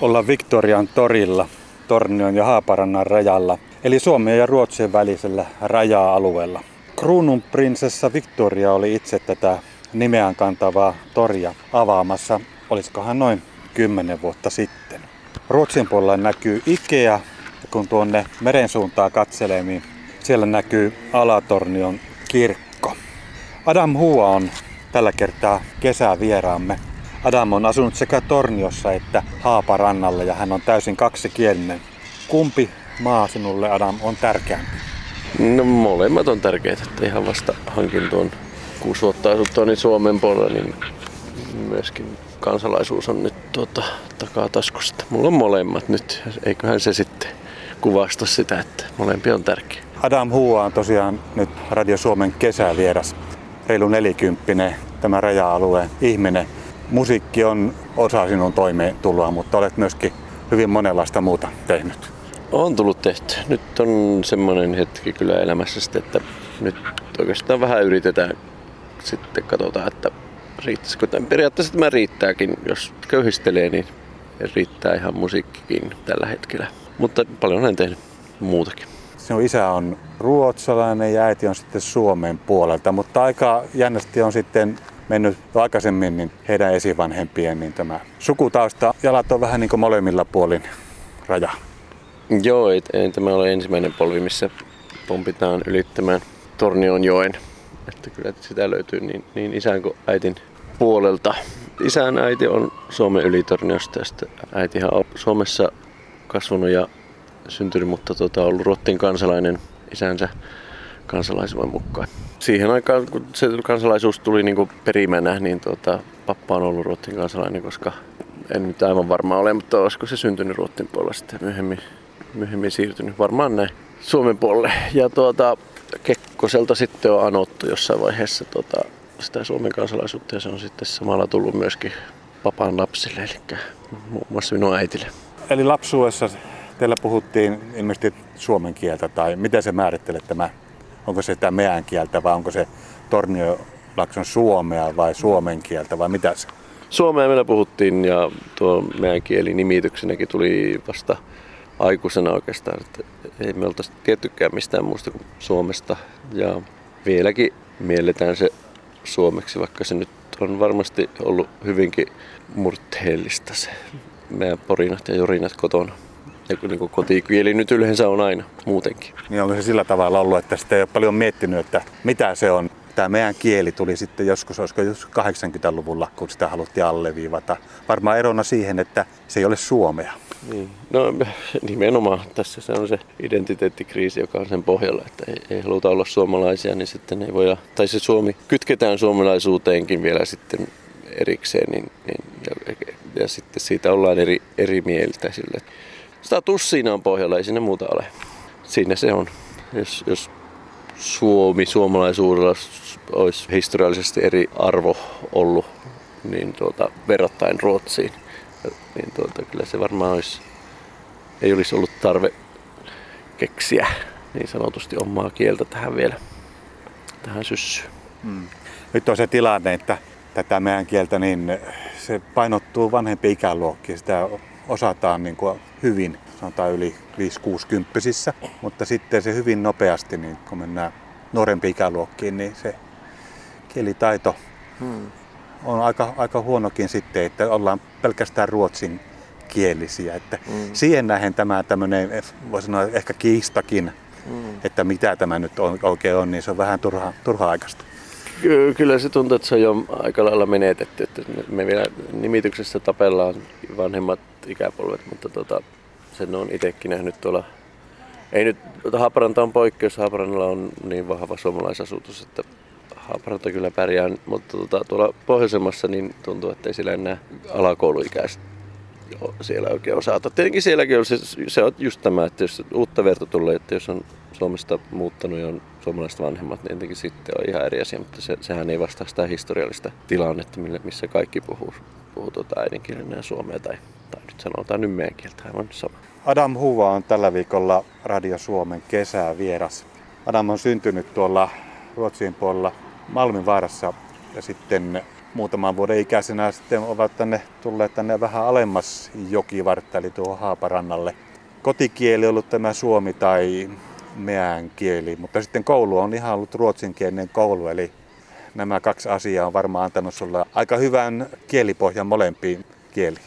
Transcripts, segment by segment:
olla Victorian torilla Tornion ja Haaparannan rajalla, eli Suomen ja Ruotsin välisellä raja-alueella. Kruununprinsessa Victoria oli itse tätä nimeään kantavaa toria avaamassa, olisikohan noin 10 vuotta sitten. Ruotsin puolella näkyy Ikea, kun tuonne meren suuntaa katselee, niin siellä näkyy Alatornion kirkko. Adam Hua on tällä kertaa kesävieraamme. Adam on asunut sekä Torniossa että Haaparannalla ja hän on täysin kaksikielinen. Kumpi maa sinulle, Adam, on tärkeämpi? No molemmat on tärkeitä, että ihan vasta hankin tuon kuusi vuotta asuttua niin Suomen puolella, niin myöskin kansalaisuus on nyt tuota, takaa taskusta. Mulla on molemmat nyt, eiköhän se sitten kuvasta sitä, että molempi on tärkeä. Adam Hua on tosiaan nyt Radio Suomen kesävieras, reilu nelikymppinen, tämä raja-alueen ihminen. Musiikki on osa sinun toimeentuloa, mutta olet myöskin hyvin monenlaista muuta tehnyt. On tullut tehty. Nyt on semmoinen hetki kyllä elämässä sitten, että nyt oikeastaan vähän yritetään sitten katsotaan, että riittäisikö tämän. Periaatteessa tämä riittääkin, jos köyhistelee, niin riittää ihan musiikkikin tällä hetkellä. Mutta paljon olen tehnyt muutakin. Sinun isä on ruotsalainen ja äiti on sitten Suomen puolelta, mutta aika jännästi on sitten mennyt aikaisemmin niin heidän esivanhempien niin tämä sukutausta. Jalat on vähän niin kuin molemmilla puolin raja. Joo, ei, ei tämä ole ensimmäinen polvi, missä pompitaan ylittämään Tornion joen. Että kyllä sitä löytyy niin, niin isän kuin äitin puolelta. Isän äiti on Suomen ylitorniosta ja sitten äitihän on Suomessa kasvanut ja syntynyt, mutta tota, ollut Ruottin kansalainen isänsä kansalaisuuden mukaan. Siihen aikaan, kun se kansalaisuus tuli niin kuin perimänä, niin tota, pappa on ollut Ruottin kansalainen, koska en nyt aivan varma ole, mutta olisiko se syntynyt Ruottin puolella sitten myöhemmin, myöhemmin siirtynyt. Varmaan näin Suomen puolelle. Ja tuota, Kekkoselta sitten on anottu jossain vaiheessa tuota, sitä Suomen kansalaisuutta ja se on sitten samalla tullut myöskin papan lapsille, eli muun muassa minun äitille. Eli lapsuudessa teillä puhuttiin ilmeisesti suomen kieltä, tai miten se määrittelee tämä, onko se tämä meidän kieltä vai onko se Torniolakson suomea vai suomen kieltä vai mitä se? Suomea meillä puhuttiin ja tuo meidän kieli nimityksenäkin tuli vasta aikuisena oikeastaan, että ei me oltaisi tiettykään mistään muusta kuin Suomesta ja vieläkin mielletään se suomeksi, vaikka se nyt on varmasti ollut hyvinkin murteellista se meidän porinat ja jorinat kotona. Ja niin kuin kotikieli nyt yleensä on aina muutenkin. Niin onko se sillä tavalla ollut, että sitä ei ole paljon miettinyt, että mitä se on? Tämä meidän kieli tuli sitten joskus, olisiko 80-luvulla, kun sitä haluttiin alleviivata. Varmaan erona siihen, että se ei ole suomea. Niin. No nimenomaan tässä se on se identiteettikriisi, joka on sen pohjalla, että ei, ei haluta olla suomalaisia, niin sitten ei voi, tai se Suomi kytketään suomalaisuuteenkin vielä sitten erikseen, niin, niin ja, ja, sitten siitä ollaan eri, eri mieltä sille. Status on pohjalla, ei sinne muuta ole. Siinä se on. Jos, jos Suomi suomalaisuudella olisi historiallisesti eri arvo ollut, niin tuota, verrattain Ruotsiin, niin tuota, kyllä se varmaan olisi, ei olisi ollut tarve keksiä niin sanotusti omaa kieltä tähän vielä, tähän syssyyn. Hmm. Nyt on se tilanne, että tätä meidän kieltä, niin se painottuu vanhempi ikäluokkiin. Sitä osataan niin kuin hyvin, sanotaan yli 5-60 mutta sitten se hyvin nopeasti, niin kun mennään nuorempi ikäluokkiin, niin se kielitaito hmm. on aika, aika huonokin sitten, että ollaan pelkästään ruotsin kielisiä. Että hmm. Siihen nähen tämä tämmöinen, voisi sanoa ehkä kiistakin, hmm. että mitä tämä nyt on, oikein on, niin se on vähän turha, turha-aikaista. Kyllä se tuntuu, että se on jo aika lailla menetetty. Että me vielä nimityksessä tapellaan vanhemmat ikäpolvet, mutta tota, sen on itsekin nähnyt tuolla. Ei nyt, Haaparanta on poikkeus, Haaparannalla on niin vahva suomalaisasutus, että Haaparanta kyllä pärjää, mutta tota, tuolla pohjoisemmassa niin tuntuu, että ei siellä enää alakouluikäiset siellä oikein osata. Tietenkin sielläkin on se, se on just tämä, että jos uutta verta tulee, että jos on Suomesta muuttanut ja on suomalaiset vanhemmat, niin tietenkin sitten on ihan eri asia, mutta se, sehän ei vastaa sitä historiallista tilannetta, missä kaikki puhuu, puhuu tuota äidinkielenä suomea tai, tai nyt sanotaan nyt meidän kieltä aivan sama. Adam Huva on tällä viikolla Radio Suomen kesävieras. Adam on syntynyt tuolla Ruotsin puolella Malmin vaarassa ja sitten muutaman vuoden ikäisenä sitten ovat tänne tulleet tänne vähän alemmas jokivartta, eli tuohon Haaparannalle. Kotikieli on ollut tämä suomi tai meän kieli, mutta sitten koulu on ihan ollut ruotsinkielinen koulu, eli nämä kaksi asiaa on varmaan antanut sulle aika hyvän kielipohjan molempiin kieliin.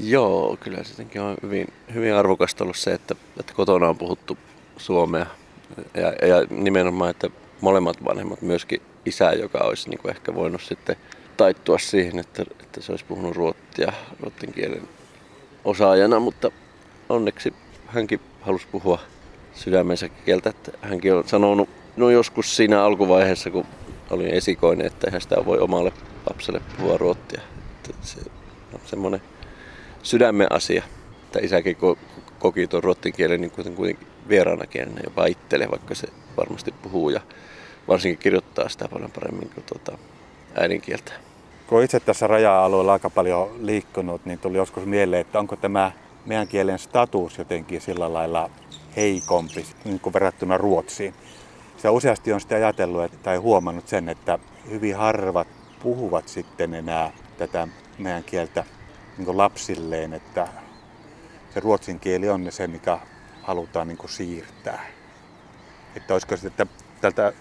Joo, kyllä sittenkin on hyvin, hyvin arvokasta ollut se, että, että kotona on puhuttu suomea ja, ja nimenomaan, että molemmat vanhemmat, myöskin isä, joka olisi niin kuin ehkä voinut sitten taittua siihen, että, että se olisi puhunut ruottia, ruottin kielen osaajana, mutta onneksi hänkin halusi puhua sydämensä kieltä. Että hänkin on sanonut no joskus siinä alkuvaiheessa, kun olin esikoinen, että eihän sitä voi omalle lapselle puhua ruottia. Että se on semmoinen sydämen asia. Että isäkin koki tuon ruottin kielen niin kuitenkin vieraana kielenä jopa itselle, vaikka se varmasti puhuu ja varsinkin kirjoittaa sitä paljon paremmin kuin tuota äidinkieltä. Kun itse tässä raja-alueella aika paljon liikkunut, niin tuli joskus mieleen, että onko tämä meidän kielen status jotenkin sillä lailla heikompi niin kuin verrattuna Ruotsiin. Se useasti on sitä ajatellut että, tai huomannut sen, että hyvin harvat puhuvat sitten enää tätä meidän kieltä niin lapsilleen, että se ruotsin kieli on se, mikä halutaan niin siirtää. Että olisiko sitten, että tältä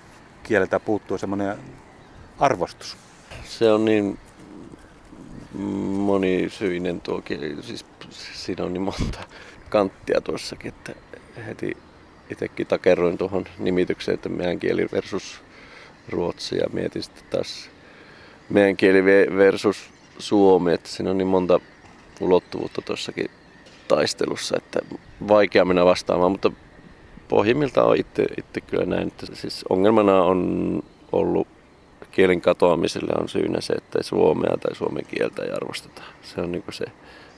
kieleltä puuttuu semmoinen arvostus? Se on niin monisyinen tuo kieli. Siis siinä on niin monta kanttia tuossakin, että heti itsekin takerroin tuohon nimitykseen, että meidän kieli versus ruotsi ja mietin sitten taas meidän kieli versus suomi, että siinä on niin monta ulottuvuutta tuossakin taistelussa, että vaikea mennä vastaamaan, mutta pohjimmiltaan on itse, itse kyllä näin, että siis ongelmana on ollut kielen katoamiselle on syynä se, että ei suomea tai suomen kieltä ei arvosteta. Se on niin se,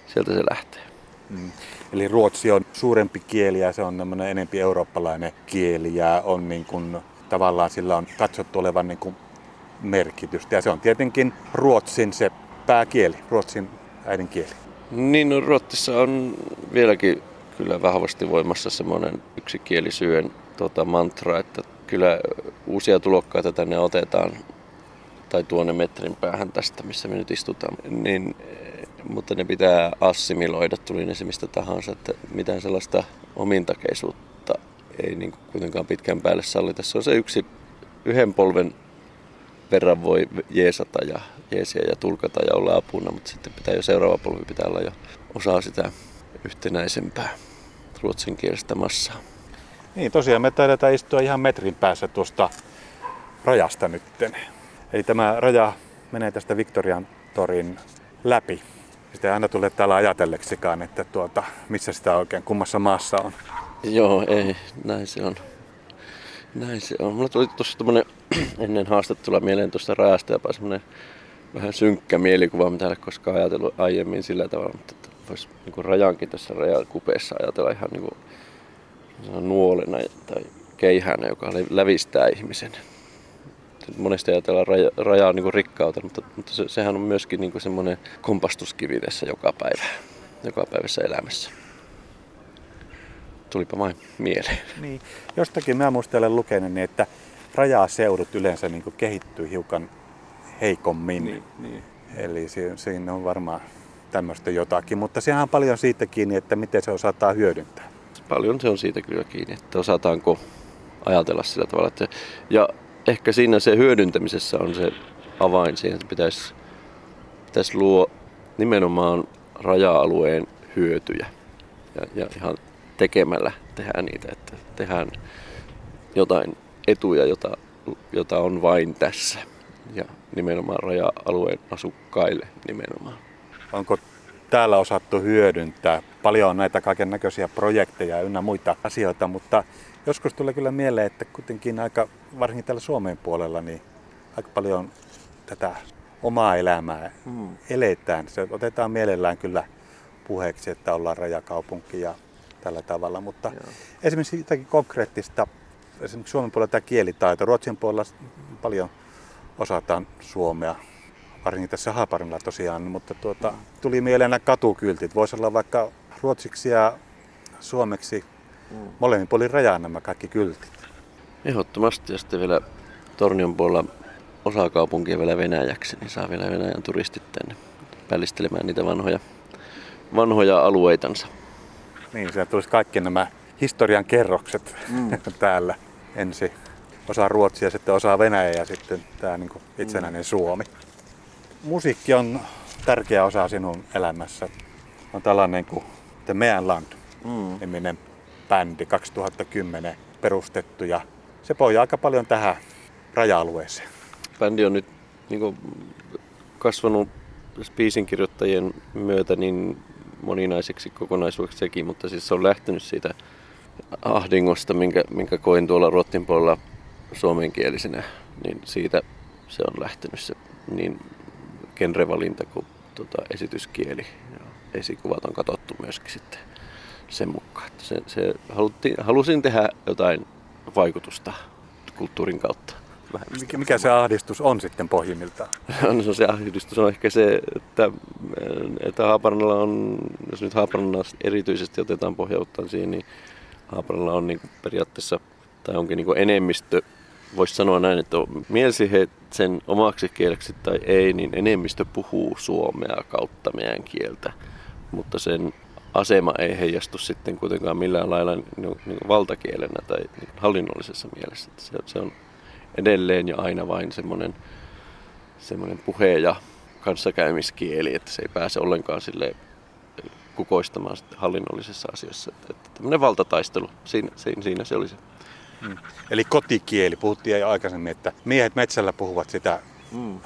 sieltä se lähtee. Mm. Eli ruotsi on suurempi kieli ja se on tämmöinen enempi eurooppalainen kieli ja on niin kuin, tavallaan sillä on katsottu olevan niin kuin merkitystä. Ja se on tietenkin ruotsin se pääkieli, ruotsin äidinkieli. Niin, no Ruotsissa on vieläkin kyllä vahvasti voimassa semmoinen yksikielisyön tota, mantra, että kyllä uusia tulokkaita tänne otetaan tai tuonne metrin päähän tästä, missä me nyt istutaan, niin, mutta ne pitää assimiloida, tuli ne se mistä tahansa, että mitään sellaista omintakeisuutta ei niin kuitenkaan pitkän päälle sallita. Se on se yksi yhden polven verran voi jeesata ja jeesiä ja tulkata ja olla apuna, mutta sitten pitää jo seuraava polvi pitää olla jo osaa sitä yhtenäisempää ruotsinkielistä massaa. Niin, tosiaan me taidetaan istua ihan metrin päässä tuosta rajasta nytten. Eli tämä raja menee tästä Victorian torin läpi. Sitä ei aina tule täällä ajatelleksikaan, että tuota, missä sitä oikein, kummassa maassa on. Joo, ei, näin se on. Näin se on. Mulla tuli tuossa ennen haastattelua mieleen tuosta rajasta jopa semmoinen vähän synkkä mielikuva, mitä en koskaan ajatellut aiemmin sillä tavalla, mutta voisi niin rajankin tässä rajakupeessa ajatella ihan niin kuin nuolena tai keihänä, joka lävistää ihmisen. Monesti ajatellaan raja, rajaa niin rikkautta, mutta, mutta se, sehän on myöskin niin semmoinen kompastuskivi tässä joka päivä, joka päivässä elämässä. Tulipa vain mieleen. Niin. Jostakin mä muistelen lukenut, että rajaseudut yleensä niin kehittyy hiukan heikommin. Niin, niin. Eli siinä on varmaan tämmöistä jotakin, mutta sehän on paljon siitä kiinni, että miten se osataan hyödyntää. Paljon se on siitä kyllä kiinni, että osataanko ajatella sillä tavalla. Että, ja ehkä siinä se hyödyntämisessä on se avain siihen, että pitäisi, pitäisi luo nimenomaan raja-alueen hyötyjä. Ja, ja ihan tekemällä tehdään niitä, että tehdään jotain etuja, jota, jota on vain tässä. Ja nimenomaan raja-alueen asukkaille nimenomaan. Onko täällä osattu hyödyntää? Paljon on näitä kaiken näköisiä projekteja ynnä muita asioita, mutta joskus tulee kyllä mieleen, että kuitenkin aika, varsinkin täällä Suomen puolella, niin aika paljon tätä omaa elämää hmm. eletään. Se otetaan mielellään kyllä puheeksi, että ollaan rajakaupunki ja tällä tavalla, mutta Joo. esimerkiksi jotakin konkreettista, esimerkiksi Suomen puolella tämä kielitaito, Ruotsin puolella paljon osataan suomea, varsinkin tässä Haaparilla tosiaan, mutta tuota, tuli mieleen nämä katukyltit. Voisi olla vaikka ruotsiksi ja suomeksi mm. molemmin puolin rajaa nämä kaikki kyltit. Ehdottomasti ja sitten vielä Tornion puolella osa kaupunkia vielä Venäjäksi, niin saa vielä Venäjän turistit tänne pällistelemään niitä vanhoja, vanhoja alueitansa. Niin, siellä tulisi kaikki nämä historian kerrokset mm. täällä ensin. Osa Ruotsia, sitten osa Venäjä ja sitten tämä niin itsenäinen mm. Suomi. Musiikki on tärkeä osa sinun elämässä. On tällainen kuin The Meanland mm. niminen bändi 2010 perustettu ja se pohjaa aika paljon tähän raja-alueeseen. Bändi on nyt niin kuin, kasvanut biisinkirjoittajien myötä niin moninaiseksi kokonaisuudeksi sekin, mutta siis se on lähtenyt siitä ahdingosta, minkä, minkä koin tuolla Ruotsin puolella suomenkielisenä, niin siitä se on lähtenyt se niin genrevalinta kuin tota, esityskieli. Ja esikuvat on katsottu myöskin sitten sen mukaan. Että se, se halusin tehdä jotain vaikutusta kulttuurin kautta. Mikä, mikä se ahdistus on sitten pohjimmiltaan? no se ahdistus on ehkä se, että, että Haaparannalla on, jos nyt Haaparannalla erityisesti otetaan pohjauttaan siihen, niin Haaparannalla on niin periaatteessa, tai onkin niin enemmistö, voisi sanoa näin, että mielsi he sen omaksi kieleksi tai ei, niin enemmistö puhuu suomea kautta meidän kieltä, mutta sen asema ei heijastu sitten kuitenkaan millään lailla niin, niin valtakielenä tai niin hallinnollisessa mielessä. Se, se on edelleen ja aina vain semmoinen, semmoinen puhe- ja kanssakäymiskieli, että se ei pääse ollenkaan sille kukoistamaan hallinnollisessa asiassa. Että, että tämmöinen valtataistelu, siinä, siinä, siinä se oli se. Mm. Eli kotikieli, puhuttiin jo aikaisemmin, että miehet metsällä puhuvat sitä mm.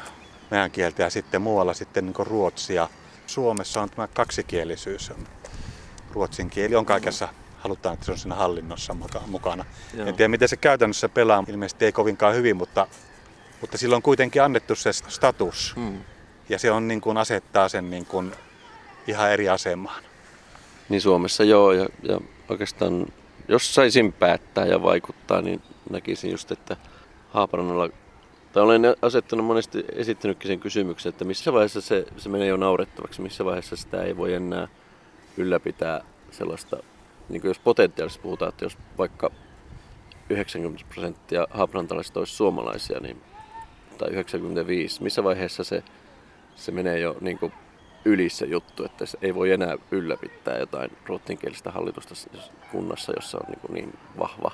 meidän kieltä ja sitten muualla sitten niin ruotsia. Suomessa on tämä kaksikielisyys. Ruotsin kieli on kaikessa halutaan, että se on siinä hallinnossa mukana. Joo. En tiedä, miten se käytännössä pelaa. Ilmeisesti ei kovinkaan hyvin, mutta, mutta sillä on kuitenkin annettu se status. Hmm. Ja se on niin kuin asettaa sen niin kuin ihan eri asemaan. Niin Suomessa joo, ja, ja oikeastaan jos saisin päättää ja vaikuttaa, niin näkisin just, että Haaparannalla, tai olen asettanut monesti esittänytkin sen kysymyksen, että missä vaiheessa se, se menee jo naurettavaksi, missä vaiheessa sitä ei voi enää ylläpitää sellaista niin jos potentiaalisesti puhutaan, että jos vaikka 90 prosenttia haaparantalaisista olisi suomalaisia, niin, tai 95, missä vaiheessa se, se menee jo niin kuin yli se juttu, että se ei voi enää ylläpittää jotain ruotsinkielistä hallitusta kunnassa, jossa on niin, niin vahva.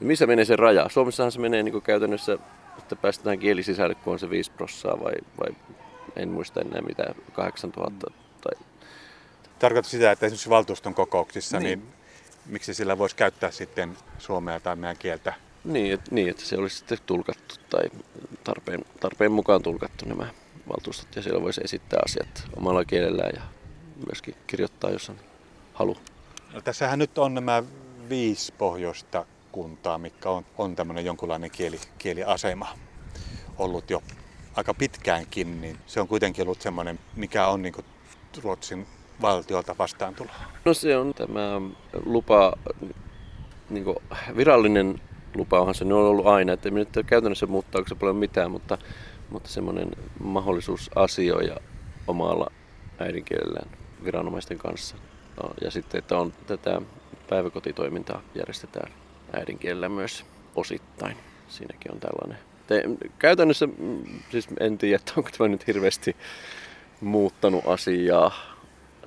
Missä menee se raja? Suomessahan se menee niin käytännössä, että päästetään kieli sisälle, kun on se 5 prossaa vai, vai en muista enää mitä, 8000 tai tarkoitan sitä, että esimerkiksi valtuuston kokouksissa, niin, niin miksi sillä voisi käyttää sitten suomea tai meidän kieltä? Niin, et, niin, että se olisi sitten tulkattu tai tarpeen, tarpeen mukaan tulkattu nämä valtuustot ja siellä voisi esittää asiat omalla kielellään ja myöskin kirjoittaa, jos on halu. No, tässähän nyt on nämä viisi pohjoista kuntaa, mikä on, on tämmöinen jonkunlainen kieli, kieliasema ollut jo aika pitkäänkin, niin se on kuitenkin ollut semmoinen, mikä on niin Ruotsin valtiolta tulo? No se on tämä lupa, niin kuin virallinen lupa onhan se on ollut aina, että ei nyt käytännössä muuttaako se paljon mitään, mutta, mutta semmoinen mahdollisuus asioida omalla äidinkielellään viranomaisten kanssa. No, ja sitten, että on tätä päiväkotitoimintaa järjestetään äidinkielellä myös osittain. Siinäkin on tällainen. Te, käytännössä, mm, siis en tiedä, onko tämä nyt hirveästi muuttanut asiaa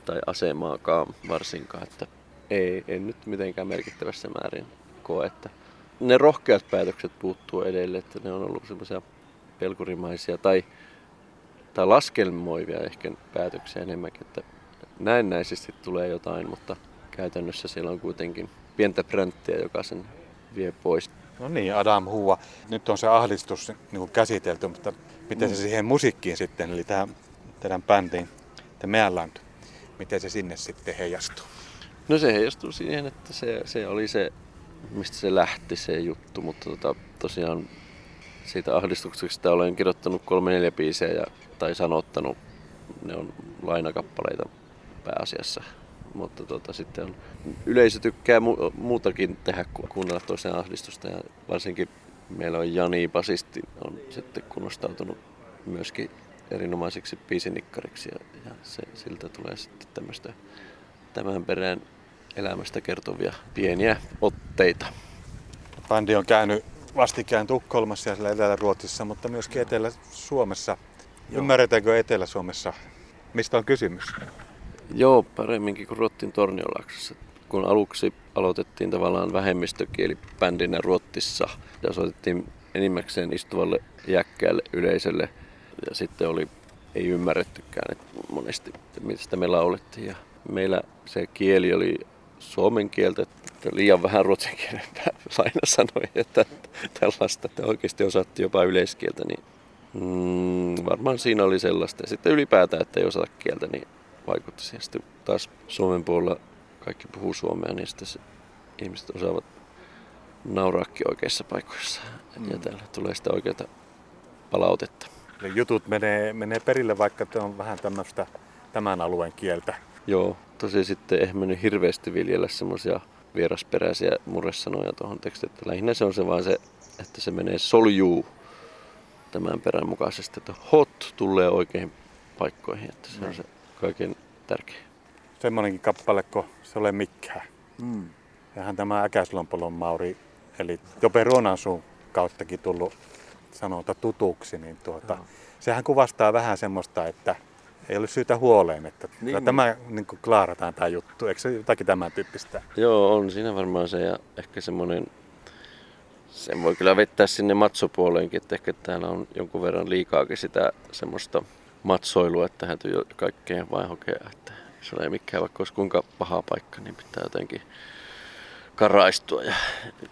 tai asemaakaan varsinkaan, että ei, en nyt mitenkään merkittävässä määrin koe, että ne rohkeat päätökset puuttuu edelleen, että ne on ollut semmoisia pelkurimaisia tai, tai laskelmoivia ehkä päätöksiä enemmänkin, että näennäisesti tulee jotain, mutta käytännössä siellä on kuitenkin pientä pränttiä, joka sen vie pois. No niin, Adam Huua. Nyt on se ahdistus niin kuin käsitelty, mutta miten se mm. siihen musiikkiin sitten, eli tähän teidän bändiin, The Meanland? miten se sinne sitten heijastuu? No se heijastuu siihen, että se, se oli se, mistä se lähti se juttu, mutta tota, tosiaan siitä ahdistuksesta olen kirjoittanut kolme neljä biisejä ja, tai sanottanut, ne on lainakappaleita pääasiassa. Mutta tota, sitten on, yleisö tykkää mu- muutakin tehdä kuin kuunnella toisen ahdistusta ja varsinkin meillä on Jani Basisti on sitten kunnostautunut myöskin erinomaiseksi biisinikkariksi ja, ja se, siltä tulee sitten tämmöistä tämän perään elämästä kertovia pieniä otteita. Bändi on käynyt vastikään Tukholmassa ja siellä Etelä-Ruotsissa, mutta myöskin Etelä-Suomessa. Joo. Ymmärretäänkö Etelä-Suomessa, mistä on kysymys? Joo, paremminkin kuin Ruottin Torniolaksossa. Kun aluksi aloitettiin tavallaan vähemmistökielibändinä Ruottissa ja soitettiin enimmäkseen istuvalle jäkkäälle yleisölle ja sitten oli, ei ymmärrettykään että monesti, mistä me laulettiin. Ja meillä se kieli oli suomen kieltä, että liian vähän ruotsin kielen Laina sanoi, että tällaista, että oikeasti osattiin jopa yleiskieltä, niin mm, varmaan siinä oli sellaista. Ja sitten ylipäätään, että ei osata kieltä, niin vaikutti siihen. Sitten taas Suomen puolella kaikki puhuu suomea, niin sitten se, ihmiset osaavat nauraakin oikeissa paikoissa. Mm. Ja täällä tulee sitä oikeaa palautetta. Eli jutut menee, menee perille, vaikka te on vähän tämmöistä tämän alueen kieltä. Joo, tosi sitten ei mennyt hirveästi viljellä semmoisia vierasperäisiä murresanoja tuohon tekstiin. Että lähinnä se on se vaan se, että se menee soljuu tämän perän mukaisesti, että hot tulee oikein paikkoihin, että se on se kaiken tärkein. Semmoinenkin kappale, kun se ole mikään. Mm. Jahan tämä Äkäslompolon Mauri, eli Jope Ruonansuun kauttakin tullut sanota tutuksi, niin tuota, no. sehän kuvastaa vähän semmoista, että ei ole syytä huoleen, että niin, tämä niin kuin klaarataan tämä juttu. Eikö se jotakin tämän tyyppistä? Joo, on siinä varmaan se ja ehkä semmoinen, sen voi kyllä vettää sinne matsopuoleenkin, että ehkä täällä on jonkun verran liikaakin sitä semmoista matsoilua, että täytyy jo kaikkeen vain hokea, että se ei mikään, vaikka olisi kuinka paha paikka, niin pitää jotenkin karaistua ja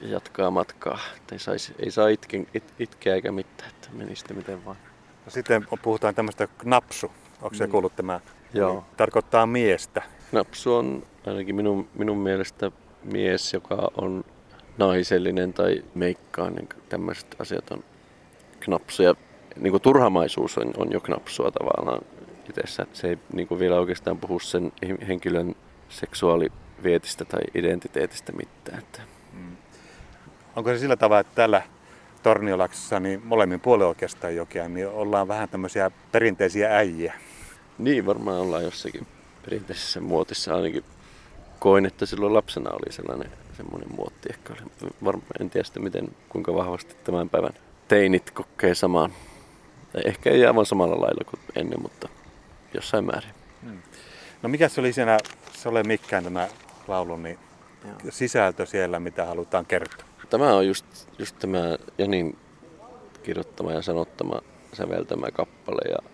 jatkaa matkaa. Että ei, saisi, ei saa itken, it, itkeä eikä mitään, että meni sitten miten vaan. No sitten puhutaan tämmöistä knapsu. Onko se kuullut tämä? Joo. Tarkoittaa miestä. Knapsu on ainakin minun, minun mielestä mies, joka on naisellinen tai meikkaa, niin tämmöiset asiat on knapsuja. Niin kuin turhamaisuus on, on jo knapsua tavallaan itsessä. Se ei niin kuin vielä oikeastaan puhu sen henkilön seksuaalivietistä tai identiteetistä mitään. Että. Mm. Onko se sillä tavalla, että tällä Torniolaksessa niin molemmin puolin oikeastaan jokea, niin ollaan vähän tämmöisiä perinteisiä äijiä? Niin, varmaan ollaan jossakin perinteisessä muotissa. Ainakin koin, että silloin lapsena oli sellainen semmoinen muotti. Ehkä oli, varmaan, en tiedä sitten miten, kuinka vahvasti tämän päivän teinit kokee samaan. Ehkä ei aivan samalla lailla kuin ennen, mutta jossain määrin. Hmm. No mikä se oli siinä, se ole mikään tämä laulun niin sisältö siellä, mitä halutaan kertoa? Tämä on just, just tämä Janin kirjoittama ja sanottama säveltämä kappale. Ja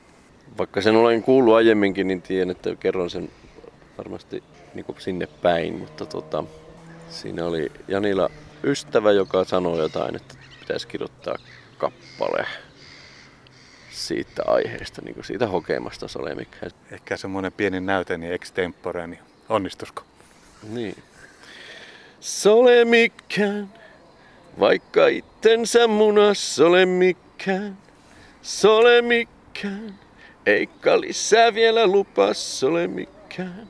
vaikka sen olen kuullut aiemminkin, niin tiedän, että kerron sen varmasti niin kuin sinne päin. Mutta tota, siinä oli Janilla ystävä, joka sanoi jotain, että pitäisi kirjoittaa kappale siitä aiheesta, niin kuin siitä hokemasta Solemikkä. Ehkä semmoinen pieni näyte, niin extempore, niin onnistusko? Niin. Solemikkään, vaikka ittensä munas ole mikään, sole mikään. Eikä lisää vielä lupas ole mikään.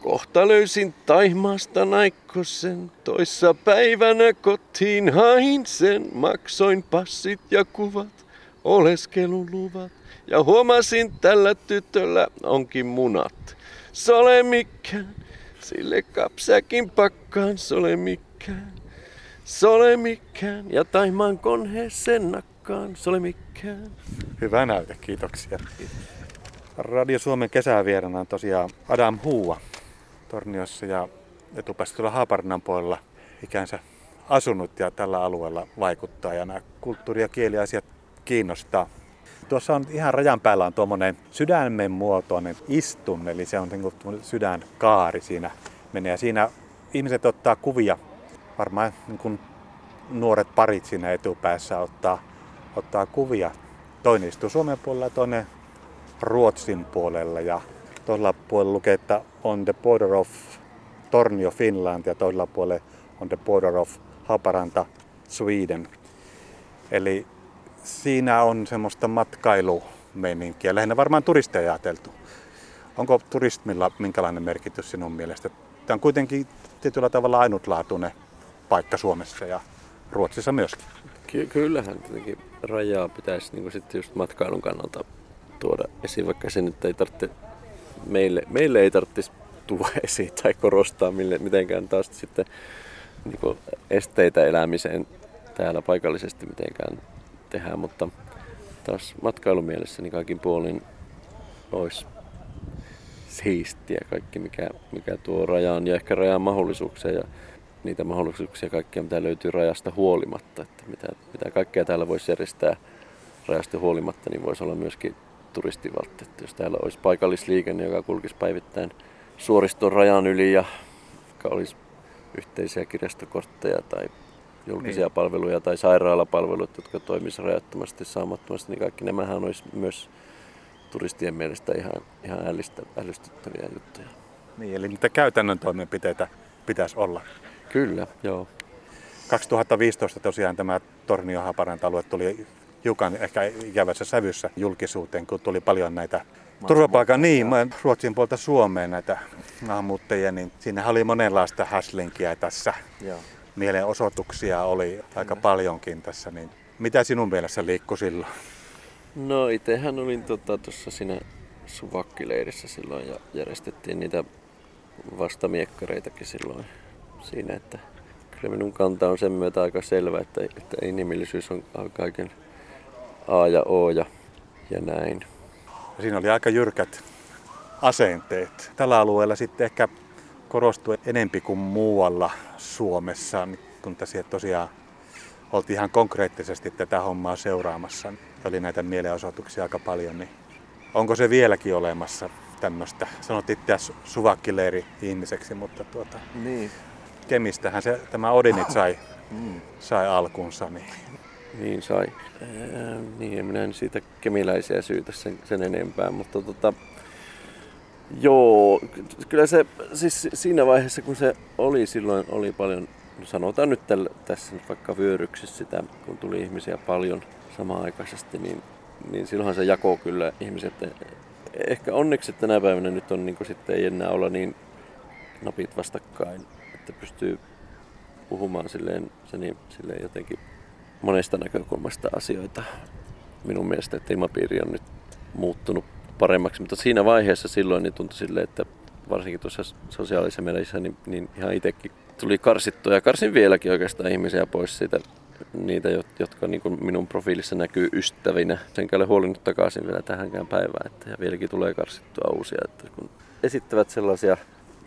Kohta löysin Taimaasta naikkosen, toissa päivänä kotiin hain sen. Maksoin passit ja kuvat, oleskeluluvat. Ja huomasin tällä tytöllä onkin munat. Sole mikään, sille kapsäkin pakkaan sole mikään. Sole mikään ja taimaan konheeseen nakkaan, sole mikään. Hyvä näyte, kiitoksia. Radio Suomen kesävierana on tosiaan Adam Huua Torniossa ja etupäässä tuolla puolella ikänsä asunut ja tällä alueella vaikuttaa ja nämä kulttuuri- ja kieliasiat kiinnostaa. Tuossa on ihan rajan päällä on tuommoinen sydämen muotoinen istun, eli se on niin sydänkaari siinä menee. Ja siinä ihmiset ottaa kuvia varmaan niin kuin nuoret parit siinä etupäässä ottaa, ottaa kuvia. Toinen istuu Suomen puolella ja toinen Ruotsin puolella. Ja toisella puolella lukee, että on the border of Tornio, Finland ja toisella puolella on the border of Haparanta, Sweden. Eli siinä on semmoista matkailumeininkiä, lähinnä varmaan turisteja ajateltu. Onko turismilla minkälainen merkitys sinun mielestä? Tämä on kuitenkin tietyllä tavalla ainutlaatuinen paikka Suomessa ja Ruotsissa myöskin. Ky- kyllähän tietenkin rajaa pitäisi niin sitten just matkailun kannalta tuoda esiin, vaikka se nyt ei tarvitse, meille, meille ei tarvitsisi tuoda esiin tai korostaa mille, mitenkään taas sitten niin esteitä elämiseen täällä paikallisesti mitenkään tehdään, mutta taas matkailumielessä niin kaikin puolin olisi siistiä kaikki, mikä, mikä tuo rajaan ja ehkä rajan mahdollisuuksia ja niitä mahdollisuuksia kaikkia, mitä löytyy rajasta huolimatta. Että mitä, mitä kaikkea täällä voisi järjestää rajasta huolimatta, niin voisi olla myöskin turistivaltti. Että jos täällä olisi paikallisliikenne, joka kulkisi päivittäin suoriston rajan yli ja olisi yhteisiä kirjastokortteja tai julkisia niin. palveluja tai sairaalapalveluita, jotka toimisivat rajattomasti saamattomasti, niin kaikki nämähän olisi myös turistien mielestä ihan, ihan ällistä, ällistyttäviä juttuja. Niin, eli niitä käytännön toimenpiteitä pitäisi olla. Kyllä, joo. 2015 tosiaan tämä Tornio alue tuli hiukan ehkä ikävässä sävyssä julkisuuteen, kun tuli paljon näitä turvapaikan, niin, Ruotsin puolta Suomeen näitä maahanmuuttajia, niin siinä oli monenlaista häslinkiä tässä. Joo. Mielenosoituksia oli aika mm. paljonkin tässä, niin mitä sinun mielessä liikkui silloin? No itsehän olin tuossa tota, siinä suvakkileirissä silloin ja järjestettiin niitä vastamiekkareitakin silloin siinä, että kyllä minun kanta on sen myötä aika selvä, että, että inhimillisyys on kaiken A ja O ja, ja näin. Siinä oli aika jyrkät asenteet. Tällä alueella sitten ehkä korostui enempi kuin muualla Suomessa, kun tässä tosiaan oltiin ihan konkreettisesti tätä hommaa seuraamassa. Oli näitä mielenosoituksia aika paljon, niin onko se vieläkin olemassa tämmöistä? Sanot itse suvakkileiri ihmiseksi, mutta tuota, niin. Kemistähän se, tämä Odinit sai, sai alkunsa. Niin. Niin sai. Ää, niin, en minä en siitä kemiläisiä syytä sen, sen enempää, mutta tota, joo, kyllä se, siis siinä vaiheessa kun se oli silloin, oli paljon, no sanotaan nyt tällä, tässä nyt vaikka vyöryksissä sitä, kun tuli ihmisiä paljon samaaikaisesti, niin, niin silloinhan se jakoo kyllä ihmiset. Ehkä onneksi tänä päivänä nyt on niin sitten ei enää olla niin napit vastakkain, että pystyy puhumaan silleen, niin, silleen jotenkin monesta näkökulmasta asioita. Minun mielestä, että ilmapiiri on nyt muuttunut paremmaksi, mutta siinä vaiheessa silloin niin tuntui sille, että varsinkin tuossa sosiaalisessa mediassa, niin, niin ihan itsekin tuli karsittua ja karsin vieläkin oikeastaan ihmisiä pois siitä, niitä, jotka niin kuin minun profiilissa näkyy ystävinä. Senkä ole huolinnut takaisin vielä tähänkään päivään, että ja vieläkin tulee karsittua uusia, että kun esittävät sellaisia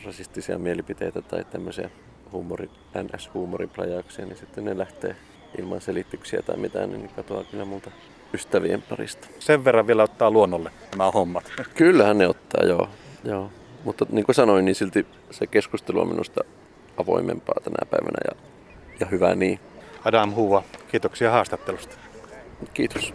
rasistisia mielipiteitä tai tämmöisiä huumori, NS-huumoriplajauksia, niin sitten ne lähtee ilman selityksiä tai mitään, niin katoaa kyllä multa ystävien parista. Sen verran vielä ottaa luonnolle nämä hommat. Kyllähän ne ottaa, joo. joo. Mutta niin kuin sanoin, niin silti se keskustelu on minusta avoimempaa tänä päivänä ja, ja hyvä niin. Adam Huva, kiitoksia haastattelusta. Kiitos.